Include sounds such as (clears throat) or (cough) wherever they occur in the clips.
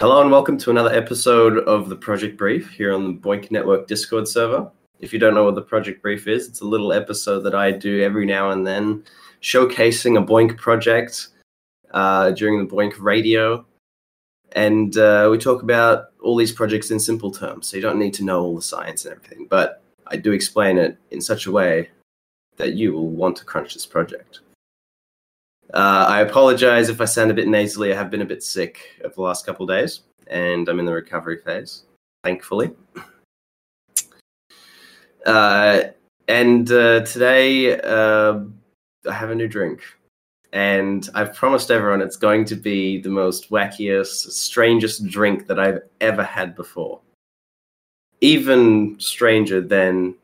Hello and welcome to another episode of the Project Brief here on the BOINC Network Discord server. If you don't know what the Project Brief is, it's a little episode that I do every now and then showcasing a BOINC project uh, during the BOINC radio. And uh, we talk about all these projects in simple terms, so you don't need to know all the science and everything. But I do explain it in such a way that you will want to crunch this project. Uh, I apologize if I sound a bit nasally. I have been a bit sick over the last couple days, and I'm in the recovery phase, thankfully. Uh, and uh, today, uh, I have a new drink. And I've promised everyone it's going to be the most wackiest, strangest drink that I've ever had before. Even stranger than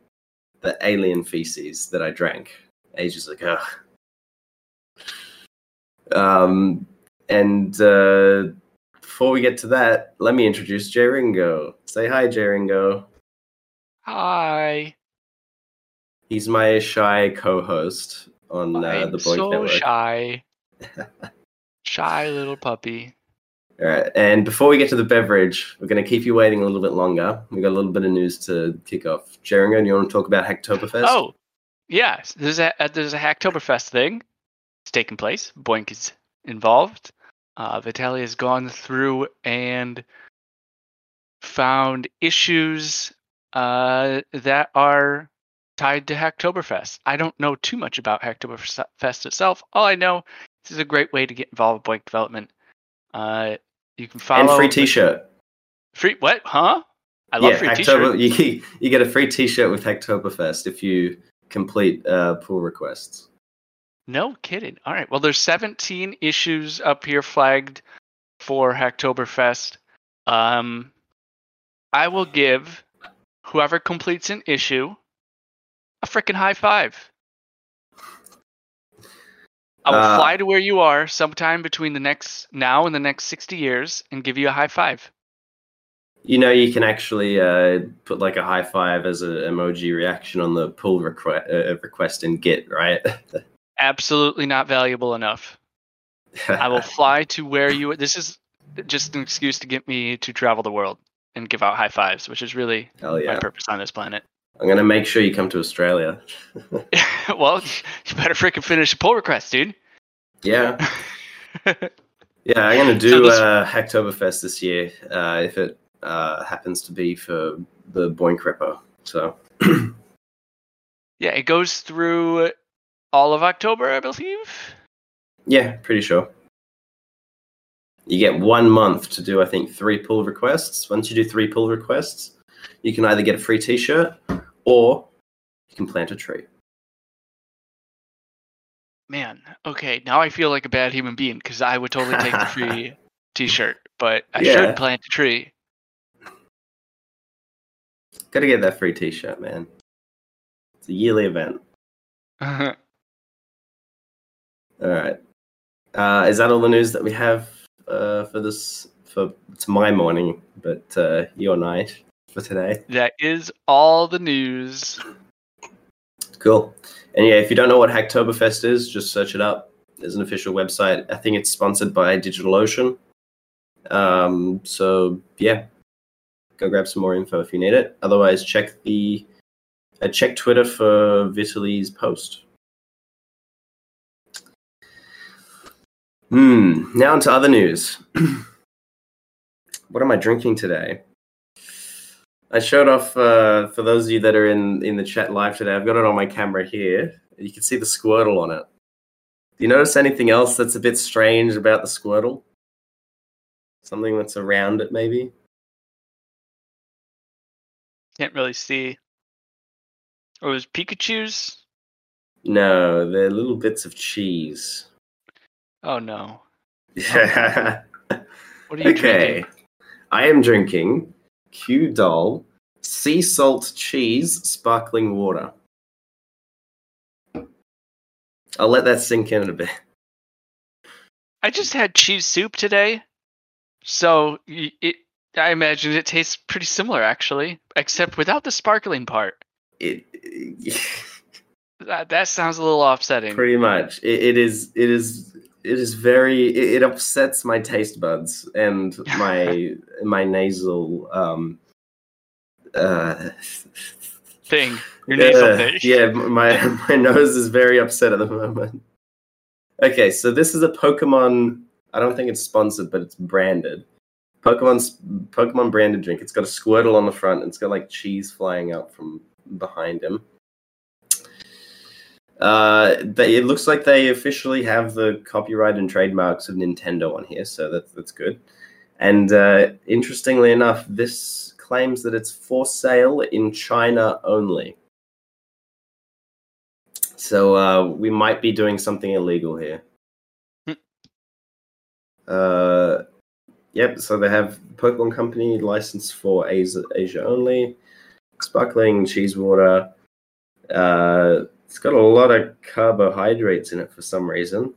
the alien feces that I drank ages ago. Um, and uh, before we get to that, let me introduce Jay Ringo. Say hi, Jay Ringo. Hi. He's my shy co-host on uh, the BOINC so Network. shy. (laughs) shy little puppy. All right, and before we get to the beverage, we're going to keep you waiting a little bit longer. We've got a little bit of news to kick off. Jay Ringo, do you want to talk about Hacktoberfest? Oh, yes. There's a there's a Hacktoberfest thing. It's taking place. BOINC is involved. Uh, Vitaly has gone through and found issues uh, that are tied to Hacktoberfest. I don't know too much about Hacktoberfest itself. All I know this is a great way to get involved with BOINC development. Uh, you can follow and free T-shirt. Free what? Huh? I love yeah, free Hacktober, t-shirts. you (laughs) you get a free T-shirt with Hacktoberfest if you complete uh, pull requests. No kidding. All right. Well, there's 17 issues up here flagged for Hacktoberfest. Um, I will give whoever completes an issue a freaking high five. I will Uh, fly to where you are sometime between the next now and the next 60 years and give you a high five. You know, you can actually uh, put like a high five as an emoji reaction on the pull request uh, request in Git, right? (laughs) Absolutely not valuable enough. (laughs) I will fly to where you. This is just an excuse to get me to travel the world and give out high fives, which is really Hell my purpose on this planet. I'm gonna make sure you come to Australia. (laughs) (laughs) well, you better freaking finish a pull request, dude. Yeah, yeah. I'm gonna So do this- uh, Hacktoberfest this year uh, if it uh, happens to be for the BOINC. So (clears throat) yeah, it goes through all of October, I believe. yeah, pretty sure. You get one month to do, I think, three pull requests. Once you do three pull requests, you can either get a free T-shirt or you can plant a tree. Man, okay, now I feel like a bad human being because I would totally take the free (laughs) T-shirt, but I Yeah. should plant a tree. Got to get that free T-shirt, man. It's a yearly event. (laughs) All right. Uh, is that all the news that we have uh, for this? For it's my morning, but uh, your night for today. that is all the news. Cool. And yeah, if you don't know what Hacktoberfest is, just search it up. There's an official website. I think it's sponsored by DigitalOcean. Um, so yeah, go grab some more info if you need it. Otherwise, check the uh, check Twitter for Vitaly's post. Hmm. Now onto other news. (clears throat) what am I drinking today? I showed off uh, for those of you that are in in the chat live today. I've got it on my camera here. You can see the Squirtle on it. Do you notice anything else that's a bit strange about the Squirtle? Something that's around it, maybe. Can't really see. Oh, it was Pikachu's? No, they're little bits of cheese. Oh no. Yeah. Oh, (laughs) what are you okay. drinking? I am drinking Q Doll sea salt cheese sparkling water. I'll let that sink in a bit. I just had cheese soup today, so it. I imagine it tastes pretty similar, actually, except without the sparkling part. It, That that sounds a little offsetting. pretty much. It, it is. It is. It is very it, it upsets my taste buds and (laughs) my my nasal um uh Thing. Your nasal uh, thing. yeah my (laughs) my nose is very upset at the moment okay so this is a pokemon i don't think it's sponsored but it's branded pokemon's pokemon branded drink it's got a squirtle on the front and it's got like cheese flying out from behind him uh, they, it looks like they officially have the copyright and trademarks of Nintendo on here, so that's that's good. And uh, interestingly enough, this claims that it's for sale in China only. So uh, we might be doing something illegal here. Hmm. Uh, yep. So they have Pokemon Company license for Asia, Asia only. Sparkling cheese water. Uh, it's got a lot of carbohydrates in it for some reason.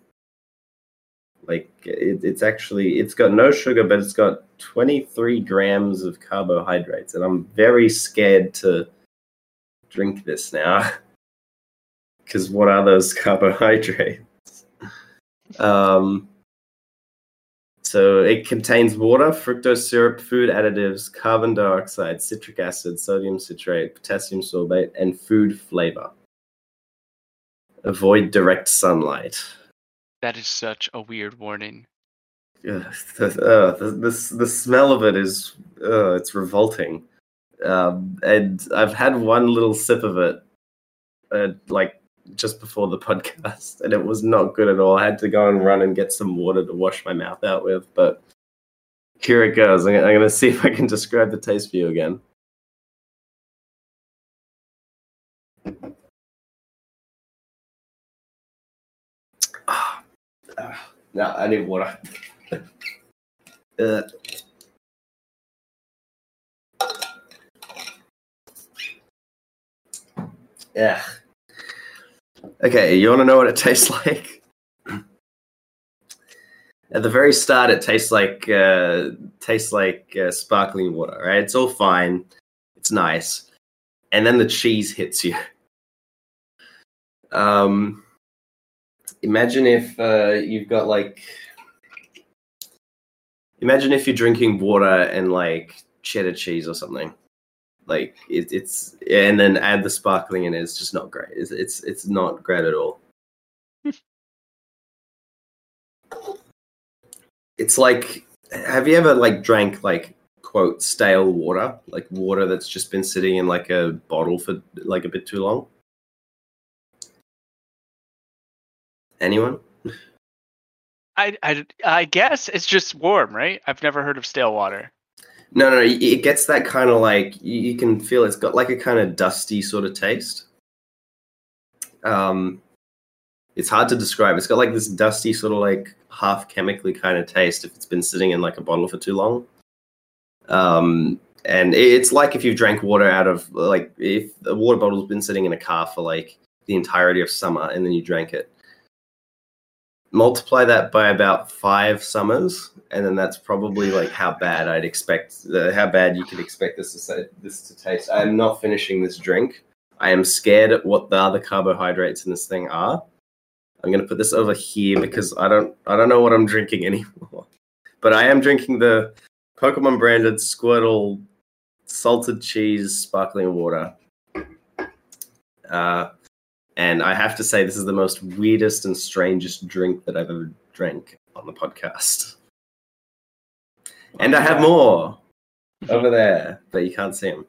Like it, it's actually it's got no sugar, but it's got 23 grams of carbohydrates, and I'm very scared to drink this now. (laughs) Because what are those (laughs) carbohydrates? Um, so it contains water, fructose syrup, food additives, carbon dioxide, citric acid, sodium citrate, potassium sorbate, and food flavor. Avoid direct sunlight. That is such a weird warning. The, uh, the, the, the smell of it is uh, it's revolting. Um, and I've had one little sip of it, uh, like just before the (laughs) podcast, and it was not good at all. I had to go and run and get some water to wash my mouth out with, but here it goes. I'm, I'm going to see if I can describe the taste for you again. No, I need water. Uh, yeah. Okay, you want to know what it tastes (laughs) like? At the very start, it tastes like uh, tastes like uh, sparkling water. Right? It's all fine. It's nice, and then the cheese hits you. Um, imagine if uh, you've got like imagine if you're drinking water and like cheddar cheese or something. Like it, it's and then add the sparkling in it, it's just not great. It's it's, it's not great at all. (laughs) It's like have you ever like drank like quote stale water? Like water that's just been sitting in like a bottle for like a bit too long anyone I, I, I guess it's just warm, right? I've never heard of stale water. No, no, it gets that kind of like you, you can feel it's got like a kind of dusty sort of taste. Um, it's hard to describe. It's got like this dusty sort of like half chemically kind of taste if it's been sitting in like a bottle for too long. Um, and it's like if you've drank water out of like if a water bottle's been sitting in a car for like the entirety of summer and then you drank it. Multiply that by about five summers, and then that's probably like how bad I'd expect, uh, how bad you could expect this to say, this to taste. I am not finishing this drink. I am scared at what the other carbohydrates in this thing are. I'm gonna put this over here because I don't I don't know what I'm drinking (laughs) anymore. But I am drinking the Pokemon branded Squirtle salted cheese sparkling water. Uh, and I have to say this is the most weirdest and strangest drink that I've ever drank on the podcast. And I have more over there, but you can't see them.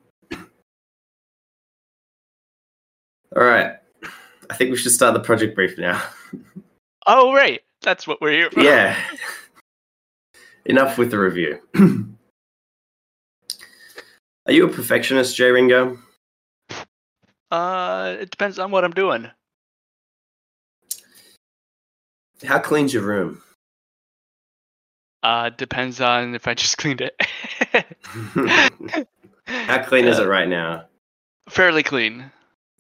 All right. I think we should start the project brief now. Oh, right. That's what we're here for. yeah. Enough with the review. (clears throat) Are you a perfectionist, Jay Ringo? Uh, it depends on what I'm doing. How clean's your room? Uh, depends on if I (laughs) just cleaned it. (laughs) How clean is it right now? Fairly clean.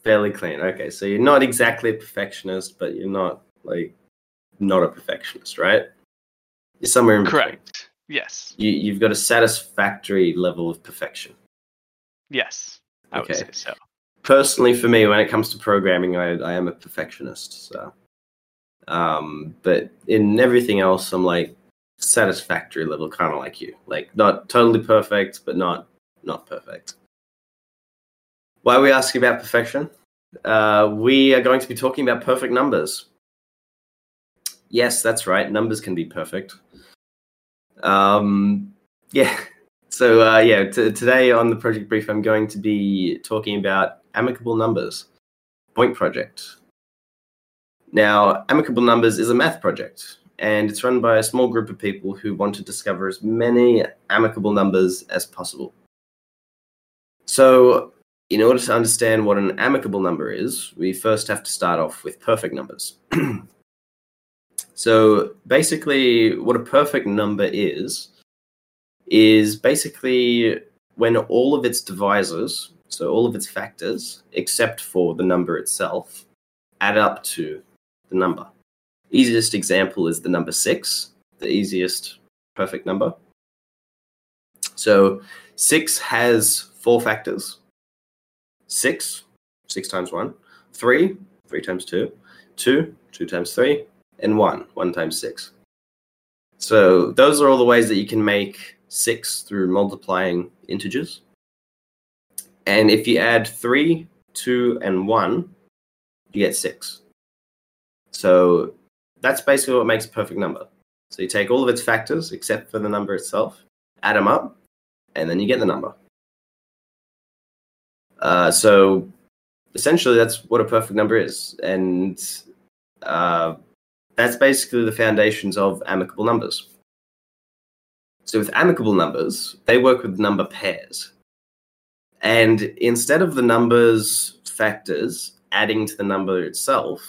Fairly clean. Okay, so you're not exactly a perfectionist, but you're not like not a perfectionist, right? You're somewhere in between. Correct. Yes. You, you've got a satisfactory level of perfection. Yes. I would Okay. say so. Personally, for me, when it comes to programming, I, I am a perfectionist. So Um, but in everything else, I'm like satisfactory level, kind of like you. Like not totally perfect, but not not perfect. Why are we asking about perfection? Uh, we are going to be talking about perfect numbers. Yes, that's right. Numbers can be perfect. Um, yeah. So uh, yeah, t- today on the project brief, I'm going to be talking about amicable numbers, BOINC project. Now, amicable numbers is a math project, and it's run by a small group of people who want to discover as many amicable numbers as possible. So, in order to understand what an amicable number is, we first have to start off with perfect numbers. (clears throat) so, basically, what a perfect number is, is basically when all of its divisors, so all of its factors, except for the number itself, add up to the number. Easiest example is the number six, the easiest perfect number. So six has four factors. Six, six times one. Three, three times two. Two, two times three. And one, one times six. So those are all the ways that you can make six through multiplying integers. And if you add three, two, and one, you get six. So that's basically what makes a perfect number. So you take all of its factors, except for the number itself, add them up, and then you get the number. Uh, so essentially, that's what a perfect number is. And uh, that's basically the foundations of amicable numbers. So with amicable numbers, they work with number pairs. And instead of the numbers factors adding to the number itself,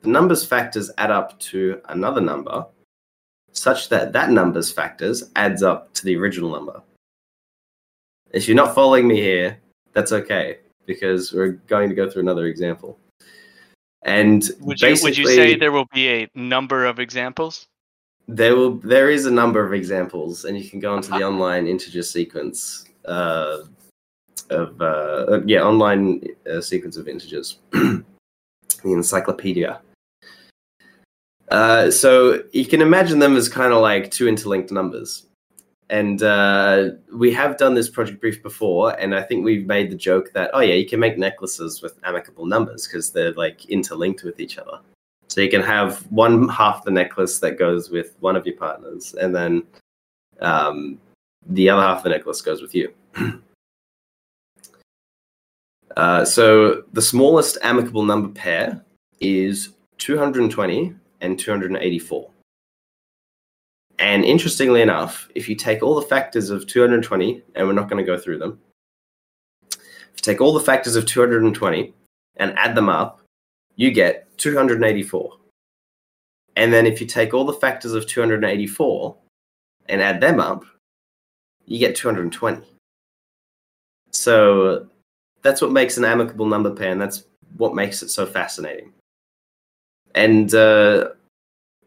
the number's factors add up to another number such that that number's factors adds up to the original number. If you're not following me here, that's okay because we're going to go through another example. And would you would you say there will be a number of examples? There will there is a number of examples, and you can go into the online integer sequence uh, of uh, yeah online uh, sequence of integers, (clears throat) the encyclopedia. Uh, so you can imagine them as kind of like two interlinked numbers. And uh, we have done this project brief before, and I think we've made the joke that, oh, yeah, you can make necklaces with amicable numbers because they're like interlinked with each other. So you can have one half the necklace that goes with one of your partners, and then um, the other half of the necklace goes with you. (clears throat) uh, so the smallest amicable number pair is 220 and 284. And interestingly enough, if you take all the factors of 220, and we're not going to go through them, if you take all the factors of 220 and add them up, you get 284. And then if you take all the factors of 284 and add them up, you get 220. So that's what makes an amicable number pair, and that's what makes it so fascinating and uh,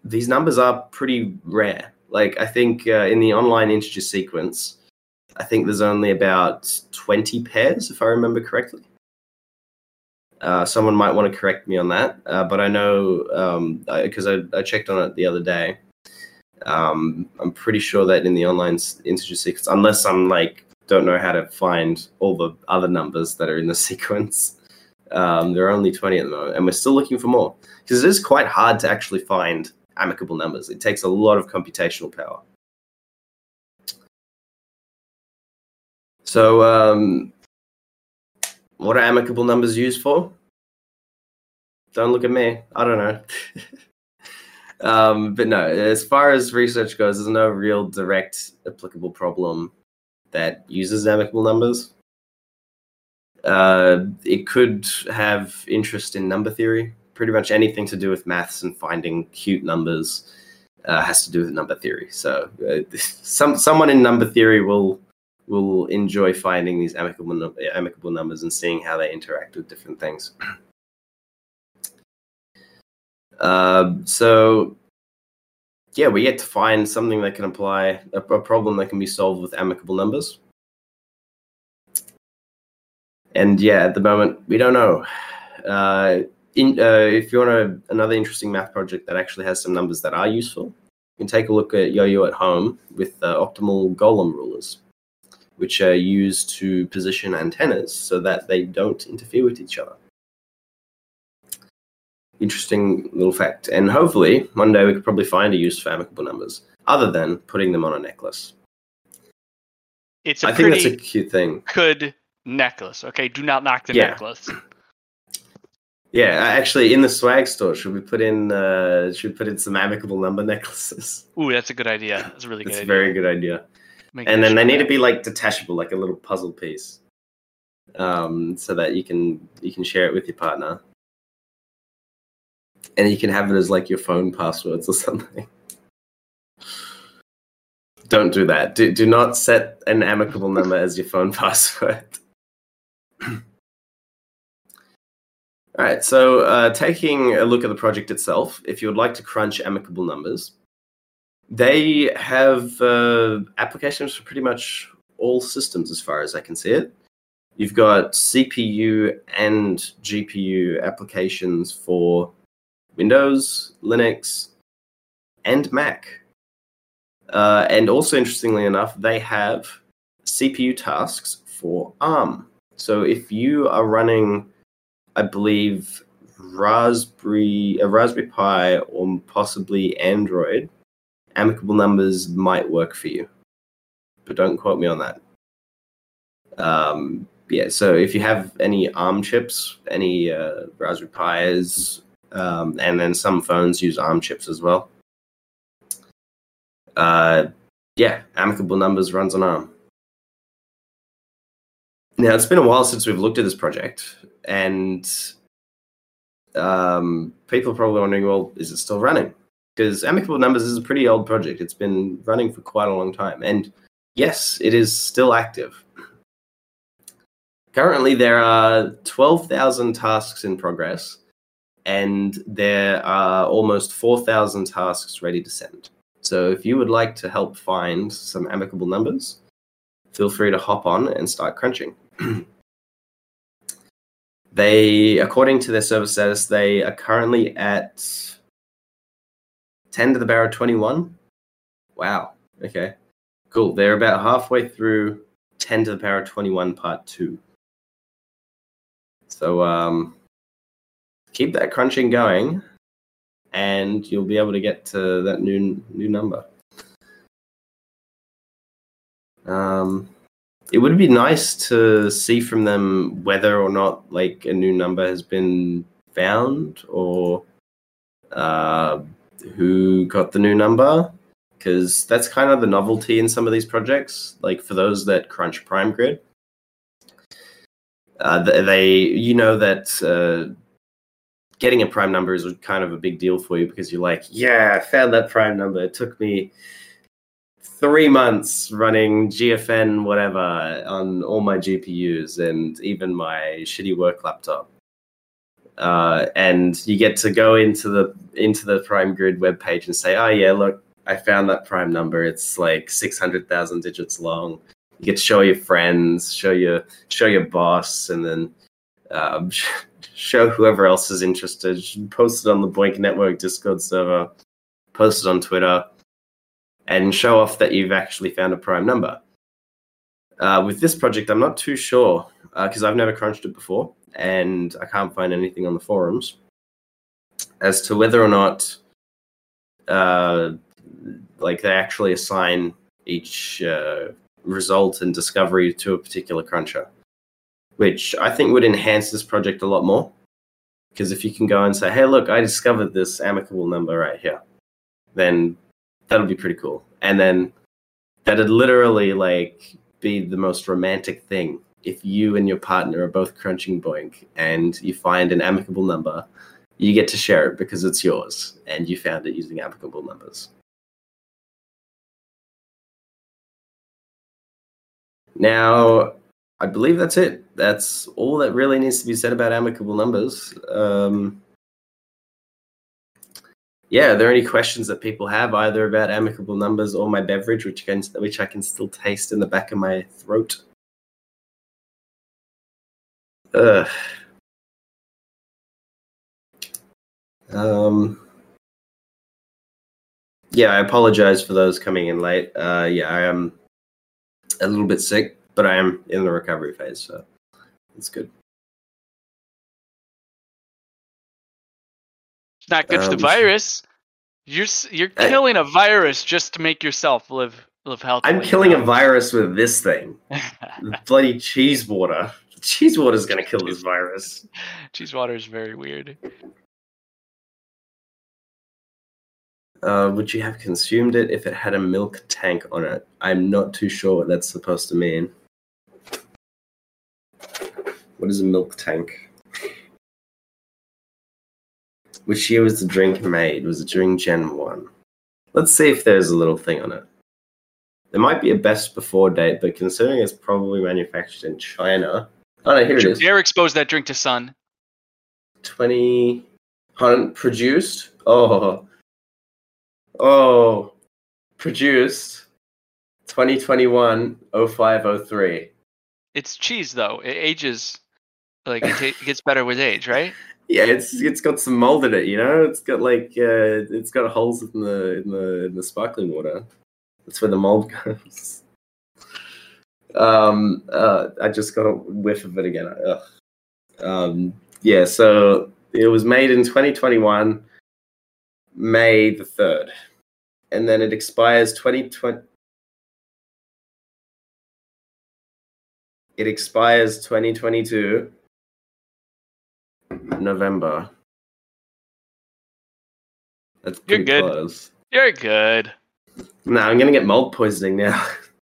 these numbers are pretty rare. Like I think uh, in the online integer sequence, I think there's only about 20 pairs, if I remember correctly. Uh, someone might want to correct me on that, uh, but I know because um, I, I, checked on it the other day. Um, I'm pretty sure that in the online integer sequence, unless I'm like don't know how to find all the other numbers that are in the (laughs) sequence, um, there are only 20 at the moment, and we're still looking for more because it is quite hard to actually find amicable numbers. It takes a lot of computational power. So, um, what are amicable numbers used for? Don't look at me. I don't know. (laughs) um, but no, as far as research goes, there's no real direct applicable problem that uses amicable numbers. Uh, it could have interest in number theory. Pretty much anything to do with maths and finding cute numbers uh, has to do with number theory. So, uh, (laughs) some someone in number theory will will enjoy finding these amicable amicable numbers and seeing how they interact with different things. (clears throat) Uh, so, yeah, we get to find something that can apply a, a problem that can be solved with amicable numbers. And yeah, at the moment, we don't know. Uh, in, uh, if you want a, another interesting math project that actually has some numbers that are useful, you can take a look at Yo-Yo at home with uh, optimal Golomb rulers, which are used to position antennas so that they don't interfere with each other. Interesting little fact. And hopefully, one day we could probably find a use for amicable numbers, other than putting them on a necklace. It's a I think that's a cute thing. good necklace. Okay, do not knock the Yeah. necklace. (clears throat) Yeah, actually, in the swag store, should we put in uh, should we put in some amicable number necklaces? Ooh, that's a good idea. That's a really (laughs) good It's a very good idea. Make and then they shirt. need to be like detachable, like a little puzzle piece, um, so that you can you can share it with your partner, and you can have it as like your phone passwords or (laughs) something. Don't do that. Do do not set an amicable number as your phone (laughs) password. All right. So, uh, taking a look at the project itself, if you would like to crunch amicable numbers, they have uh, applications for pretty much all systems as far as I can see it. You've got CPU and GPU applications for Windows, Linux, and Mac. Uh, and also, interestingly enough, they have CPU tasks for ARM. So if you are running, I believe, Raspberry, a Raspberry Pi, or possibly Android, amicable numbers might work for you, but don't quote me on that. Um, yeah, so if you have any ARM chips, any uh, Raspberry Pis, um, and then some phones use ARM chips as well. Uh, yeah, amicable numbers runs on ARM. Now it's been a while since we've looked at this project, and um, people are probably wondering, well, is it still running? Because Amicable Numbers is a pretty old project. It's been running for quite a long time. And yes, it is still active. Currently, there are 12,000 tasks in progress, and there are almost 4,000 tasks ready to send. So if you would like to help find some amicable numbers, feel free to hop on and start crunching. (clears throat) they, according to their service status, they are currently at 10 to the power of 21. Wow. Okay. Cool. They're about halfway through 10 to the power of 21 part 2. So um keep that crunching going and you'll be able to get to that new new number. Um it would be nice to see from them whether or not like a new number has been found or uh who got the new number because that's kind of the novelty in some of these projects like for those that crunch PrimeGrid. Uh, they you know that uh, getting a prime number is kind of a big deal for you because you're like yeah i found that prime number. It took me three months running gfn whatever on all my gpus and even my shitty work laptop uh, and you get to go into the into the PrimeGrid webpage and say, "Oh yeah, look, I found that Prime number. It's like six hundred thousand digits long." You get to show your friends, show your show your boss, and then um, (laughs) show whoever else is interested. Post it on the BOINC Network Discord server, post it on Twitter, and show off that you've actually found a Prime number. Uh, with this project, I'm not too sure because I've never crunched it before and I can't find anything on the forums as to whether or not, uh, like, they actually assign each uh, result and discovery to a particular cruncher, which I think would enhance this project a lot more. Because if you can go and say, "Hey, look, I discovered this amicable number right here," then that'll be pretty cool. And then that'd literally like be the most romantic thing if you and your partner are both crunching BOINC and you find an amicable number, you get to share it because it's yours and you found it using amicable numbers. Now, I believe that's it. That's all that really needs to be said about amicable numbers. Um, yeah, are there any questions that people have either about amicable numbers or my beverage, which can which I can still taste in the back of my throat? Ugh. Um, yeah, I apologize for those coming in late. Uh, yeah, I am a little bit sick, but I am in the recovery phase, so it's good. It's not good for the Um, virus. You're you're killing a virus just to make yourself live live healthily. I'm killing a virus with this thing. (laughs) Bloody cheese water. Cheese water is going to kill this virus. Cheese water is very weird. Uh, would you have consumed it if it had a Miltank on it? I'm not too sure what that's supposed to mean. What is a Miltank? Which year was the drink made? Was it during Gen 1? Let's see if there's a little thing on it. There might be a best before date, but considering it's probably manufactured in China. Oh no, here it is. Dare expose that drink to sun. 20 hunt produced? Oh. Oh. Produced. 2021 0503 It's cheese though. It ages. Like it, ta- it gets better with age, right? (laughs) yeah it's it's got some mold in it you know? It's got like uh it's got holes in the in the in the sparkling water. That's where the mold (laughs) goes um uh i just got a whiff of it again Ugh. um yeah so it was made in 2021 may the 3rd and then it expires 2020 it expires 2022 november that's You're good. close You're good. no i'm gonna get mold poisoning now (laughs)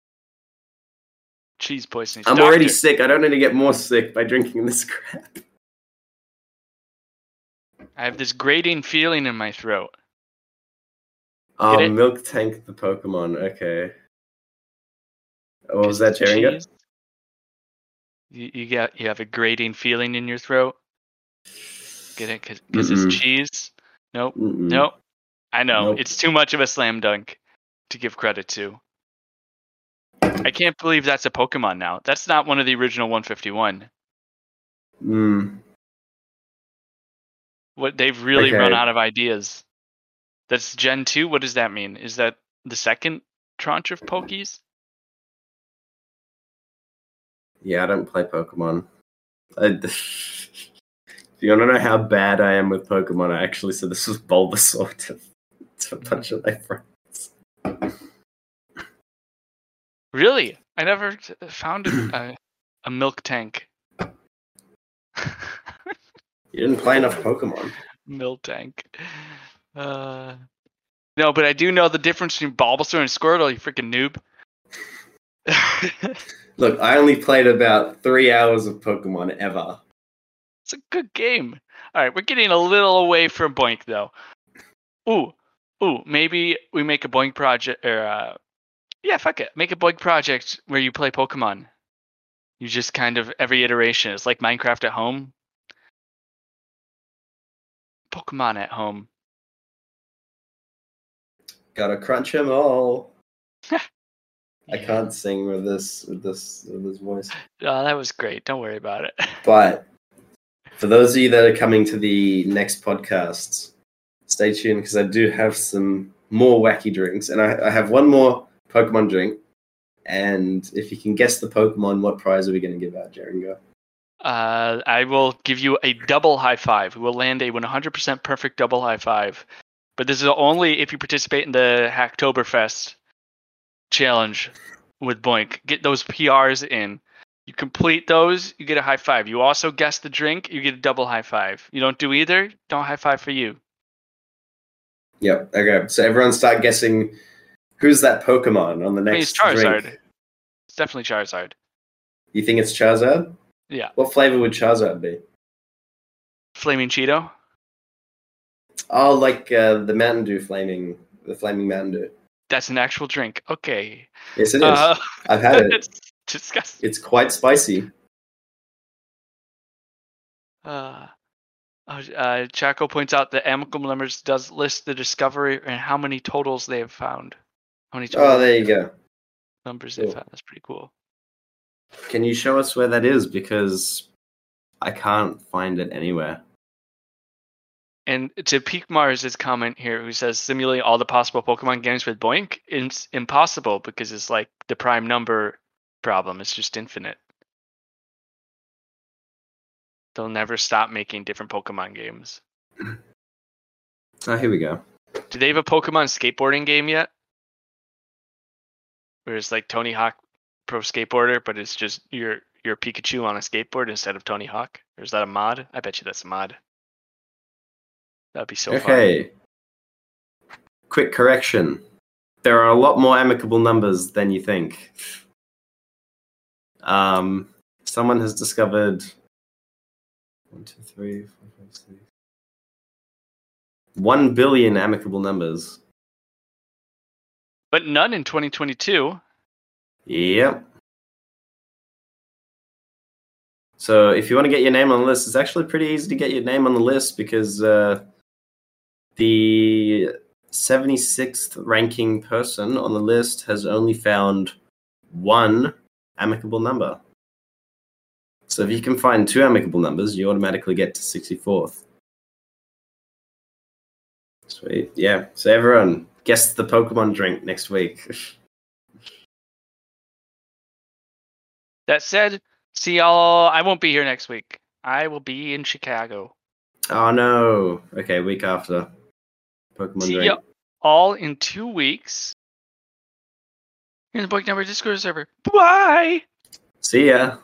Cheese poisoning. i'm already sick i don't need to get more sick by drinking this (laughs) crap I have this grating feeling in my throat. Oh, Miltank the Pokemon. Okay. What was that, Jay Ringo? You, you got you have a grating feeling in your throat. Get it? Because it's cheese. Nope. Mm-mm. Nope. I know Nope. it's too much of a slam dunk to give credit to. I can't believe that's a Pokemon now. That's not one of the original 151. Mm. What they've really run out of ideas. That's Gen 2. What does that mean? Is that the second tranche of Pokies? Yeah, I don't play Pokemon. I, (laughs) do you want to know how bad I am with Pokemon? I actually said this was Bulbasaur to, to a bunch of my friends. Really? I never found a, a, Miltank. You didn't play enough Pokemon. (laughs) Miltank. Uh, no, but I do know the difference between Bulbasaur and Squirtle. You freaking noob. (laughs) Look, I only played about three hours of Pokemon ever. It's a good game. All right, we're getting a little away from BOINC though. Ooh, ooh, maybe we make a BOINC project or uh, yeah, fuck it, make a BOINC project where you play Pokemon. You just kind of every iteration. It's like Minecraft at home. Pokemon at home. Gotta crunch 'em all. (laughs) I can't sing with this with this with this voice. Oh, that was great. Don't worry about it. (laughs) But for those of you that are coming to the next podcasts, stay tuned because I do have some more wacky drinks, and I, I have one more Pokemon drink. And if you can guess the Pokemon, what prize are we going to give out, Jay Ringo? Uh, I will give you a double high five. We will land a 100% perfect double high five. But this is only if you participate in the Hacktoberfest challenge with BOINC. Get those PRs in. You complete those, you get a high five. You also guess the drink, you get a double high five. You don't do either, don't high five for you. Yep. Okay. So everyone start guessing who's that Pokemon on the I mean, next it's Charizard. drink. It's definitely Charizard. You think it's Charizard? Yeah. What flavor would Charizard be? Flaming Cheeto. Oh, like uh, the Mountain Dew flaming, the flaming Mountain Dew. That's an actual drink. Okay. Yes, it is. Uh, I've had it. (laughs) it's disgusting. It's quite spicy. Uh, uh, uh, Chaco points out that Amicable Numbers does list the discovery and how many totals they have found. How many Oh, there you go. numbers they've Cool. found. That's pretty cool. Can you show us where that is? Because I can't find it anywhere. And to Peak Mars' comment here, who says simulate all the possible Pokemon games with BOINC, it's impossible because it's like the prime number problem. It's just infinite. They'll never stop making different Pokemon games. (laughs) Oh, here we go. Do they have a Pokemon skateboarding game yet? Where it's like Tony Hawk Pro Skateboarder, but it's just your your Pikachu on a skateboard instead of Tony Hawk? Or is that a mod? I bet you that's a mod. That'd be so fun. okay. Quick correction. There are a lot more amicable numbers than you think. Um, someone has discovered one, two, three, four, five, six. One billion amicable numbers. But none in 2022. Yep. So if you want to get your name on the list, it's actually pretty easy to get your name on the list because uh, the 76th ranking person on the list has only found one amicable number. So if you can find two amicable numbers, you automatically get to 64th. Sweet. Yeah. So everyone, guess the Pokemon drink next week. (laughs) That said, see y'all. I won't be here next week. I will be in Chicago. oh no. Okay, week after. Pokemon See drink. ya all in two weeks. In the Book Number Discord server. Bye. See ya.